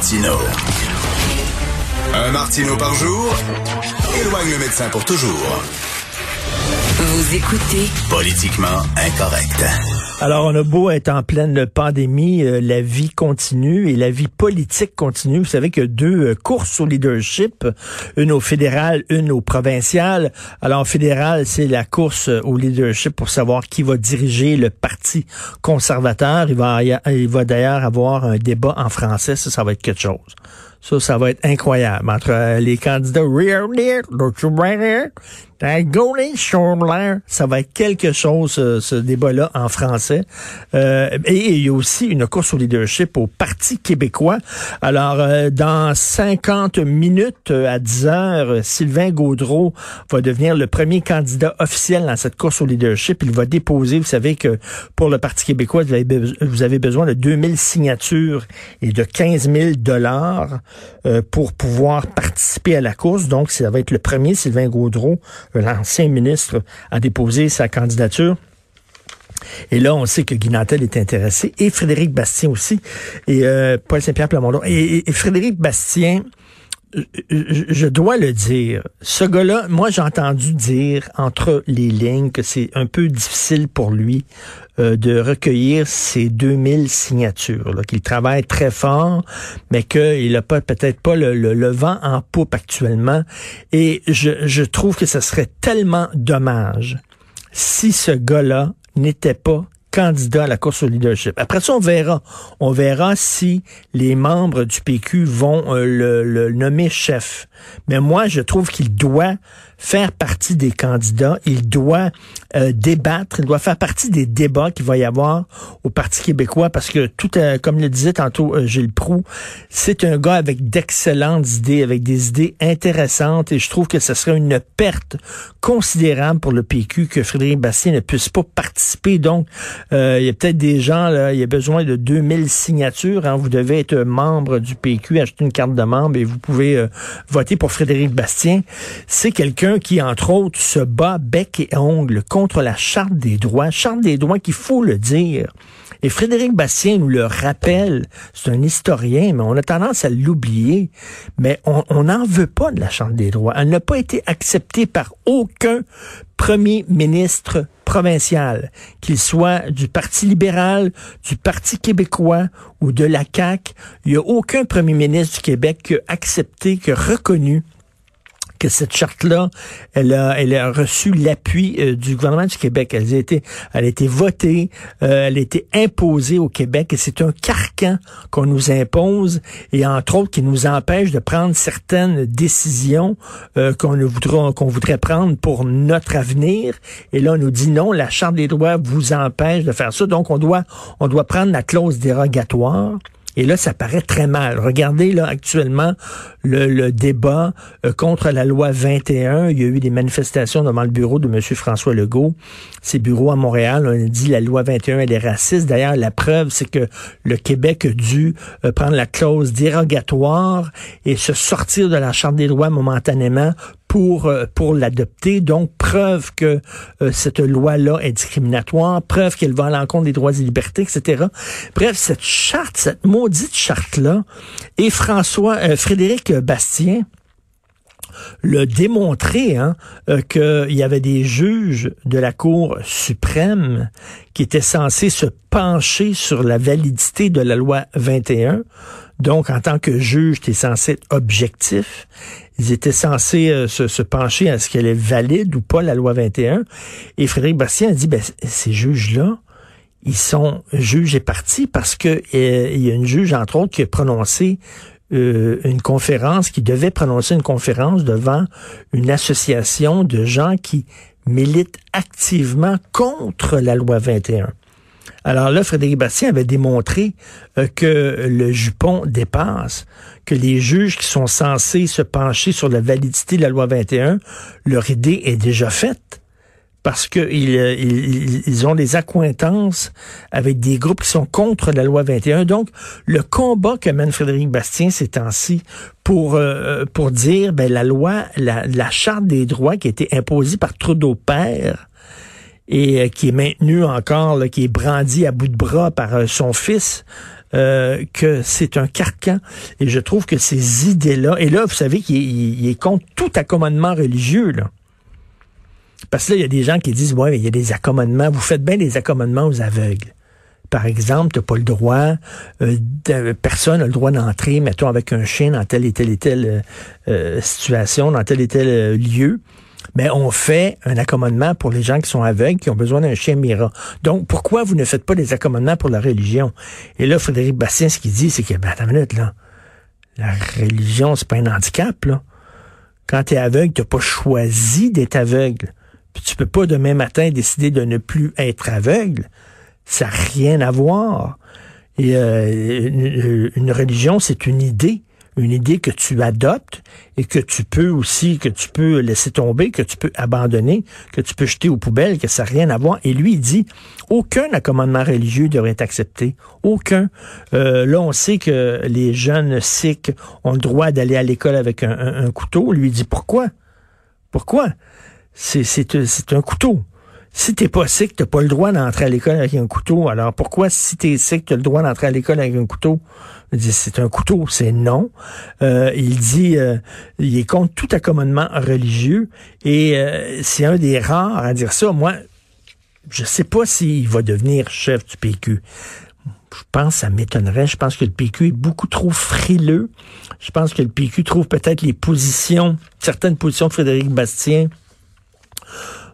Martino. Un Martino par jour éloigne le médecin pour toujours. Vous écoutez Politiquement incorrect. Alors, on a beau être en pleine pandémie, euh, la vie continue et la vie politique continue. Vous savez qu'il y a deux euh, courses au leadership, une au fédéral, une au provincial. Alors, fédéral, c'est la course euh, au leadership pour savoir qui va diriger le Parti conservateur. Il va, il va d'ailleurs avoir un débat en français. Ça, ça va être quelque chose. Ça, ça va être incroyable. Entre les candidats ça va être quelque chose, ce, débat-là, en français. Euh, et il y a aussi une course au leadership au Parti québécois. Alors, euh, dans 50 minutes euh, à 10 heures, Sylvain Gaudreau va devenir le premier candidat officiel dans cette course au leadership. Il va déposer, vous savez que pour le Parti québécois, vous avez, vous avez besoin de 2000 signatures et de 15 000 dollars pour pouvoir participer à la course. Donc, ça va être le premier, Sylvain Gaudreau, l'ancien ministre, a déposé sa candidature. Et là, on sait que Guy est intéressé, et Frédéric Bastien aussi, et euh, Paul Saint-Pierre Plamondon. Et, Frédéric Bastien, je dois le dire, ce gars-là, moi j'ai entendu dire entre les lignes que c'est un peu difficile pour lui euh, de recueillir ces 2000 signatures, qu'il travaille très fort, mais qu'il n'a pas peut-être pas le, vent en poupe actuellement. Et je, je trouve que ce serait tellement dommage si ce gars-là n'était pas candidat à la course au leadership. Après ça, on verra. On verra si les membres du PQ vont euh, le, le, nommer chef. Mais moi, je trouve qu'il doit faire partie des candidats. Il doit euh, débattre. Il doit faire partie des débats qu'il va y avoir au Parti québécois parce que tout, euh, comme le disait tantôt Gilles Proux, c'est un gars avec d'excellentes idées, avec des idées intéressantes et je trouve que ce serait une perte considérable pour le PQ que Frédéric Bastien ne puisse pas participer. Donc, euh, il y a peut-être des gens, là, il y a besoin de 2000 signatures. Hein. Vous devez être membre du PQ, acheter une carte de membre et vous pouvez euh, voter pour Frédéric Bastien. C'est quelqu'un qui, entre autres, se bat bec et ongle contre la Charte des droits. Charte des droits qu'il faut le dire. Et Frédéric Bastien nous le rappelle, c'est un historien, mais on a tendance à l'oublier. Mais on n'en veut pas de la Charte des droits. Elle n'a pas été acceptée par aucun premier ministre provincial, qu'il soit du Parti libéral, du Parti québécois ou de la CAQ. Il n'y a aucun premier ministre du Québec qui a accepté, qui a reconnu que cette charte-là, elle a, elle a reçu l'appui euh, du gouvernement du Québec. Elle a été, elle a été votée, euh, elle a été imposée au Québec et c'est un carcan qu'on nous impose et entre autres qui nous empêche de prendre certaines décisions euh, qu'on voudrait, prendre pour notre avenir. Et là, on nous dit non, la charte des droits vous empêche de faire ça. Donc, on doit, on doit prendre la clause dérogatoire. Et là, ça paraît très mal. Regardez là actuellement le, débat euh, contre la loi 21. Il y a eu des manifestations devant le bureau de M. François Legault. Ces bureaux à Montréal, on a dit la loi 21 elle est raciste. D'ailleurs, la preuve, c'est que le Québec a dû euh, prendre la clause dérogatoire et se sortir de la Charte des droits momentanément pour euh, pour l'adopter. Donc preuve que cette loi-là est discriminatoire, preuve qu'elle va à l'encontre des droits et libertés, etc. Bref, cette charte, cette maudite charte-là, et François Frédéric Bastien le démontré hein, qu'il y avait des juges de la Cour suprême qui étaient censés se pencher sur la validité de la loi 21. Donc, en tant que juge, tu es censé être objectif. Ils étaient censés euh, se, pencher à ce qu'elle est valide ou pas, la loi 21. Et Frédéric Bastien a dit, ben, ces juges-là, ils sont juges et partis parce que euh, y a une juge, entre autres, qui a prononcé euh, une conférence, qui devait prononcer une conférence devant une association de gens qui militent activement contre la loi 21. Alors là, Frédéric Bastien avait démontré euh, que le jupon dépasse, que les juges qui sont censés se pencher sur la validité de la loi 21, leur idée est déjà faite parce qu'ils euh, ils, ont des accointances avec des groupes qui sont contre la loi 21. Donc, le combat que mène Frédéric Bastien ces temps-ci pour, euh, pour dire, ben, la loi, la, charte des droits qui a été imposée par Trudeau père, et euh, qui est maintenu encore, qui est brandi à bout de bras par euh, son fils, euh, que c'est un carcan. Et je trouve que ces idées-là, et là, vous savez qu'il est contre tout accommodement religieux, là. Parce que là, il y a des gens qui disent, ouais, il y a des accommodements, vous faites bien des accommodements aux aveugles. Par exemple, tu n'as pas le droit, personne n'a le droit d'entrer, mettons, avec un chien dans telle et telle et telle situation, dans tel et tel lieu mais on fait un accommodement pour les gens qui sont aveugles, qui ont besoin d'un chien Mira. Donc, pourquoi vous ne faites pas des accommodements pour la religion? Et là, Frédéric Bastien, ce qu'il dit, c'est que, ben, attends une minute, là. La religion, c'est pas un handicap, là. Quand tu es aveugle, tu pas choisi d'être aveugle. Puis tu peux pas demain matin décider de ne plus être aveugle. Ça n'a rien à voir. Euh, une religion, c'est une idée une idée que tu adoptes et que tu peux aussi, que tu peux laisser tomber, que tu peux abandonner, que tu peux jeter aux poubelles, que ça n'a rien à voir. Et lui, il dit, aucun accommodement religieux devrait être accepté. Aucun. Euh, là, on sait que les jeunes sikhs ont le droit d'aller à l'école avec un, couteau. Lui, dit, pourquoi? Pourquoi? C'est un couteau. Si t'es pas sikh, t'as pas le droit d'entrer à l'école avec un couteau. Alors pourquoi si t'es sikh, t'as le droit d'entrer à l'école avec un couteau? C'est un couteau, c'est non. Euh, il dit, euh, il est contre tout accommodement religieux et euh, c'est un des rares à dire ça. Moi, je sais pas s'il va devenir chef du PQ. Je pense, ça m'étonnerait. Je pense que le PQ est beaucoup trop frileux. Je pense que le PQ trouve peut-être les positions, certaines positions de Frédéric Bastien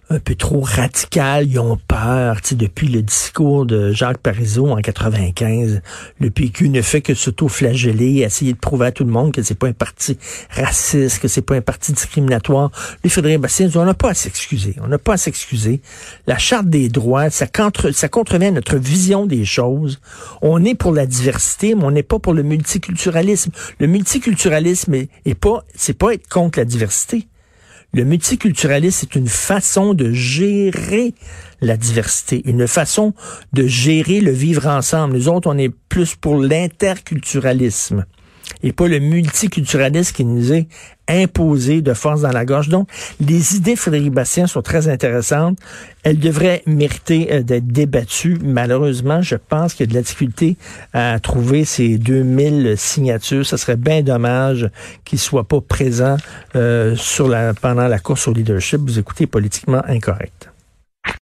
un peu trop radical, ils ont peur. Depuis le discours de Jacques Parizeau en 95, le PQ ne fait que s'auto-flageller, essayer de prouver à tout le monde que c'est pas un parti raciste, que c'est pas un parti discriminatoire. Les Fédéral Bastien on n'a pas à s'excuser. On n'a pas à s'excuser. La charte des droits, ça, contre, ça contrevient à notre vision des choses. On est pour la diversité, mais on n'est pas pour le multiculturalisme. Le multiculturalisme est pas, c'est pas être contre la diversité. Le multiculturalisme, c'est une façon de gérer la diversité, une façon de gérer le vivre ensemble. Nous autres, on est plus pour l'interculturalisme et pas le multiculturalisme qui nous est imposé de force dans la gorge. Donc, les idées Frédéric Bastien sont très intéressantes. Elles devraient mériter euh, d'être débattues. Malheureusement, je pense qu'il y a de la difficulté à trouver ces 2000 signatures. Ce serait bien dommage qu'ils soient pas présents euh, pendant la course au leadership. Vous écoutez politiquement incorrect.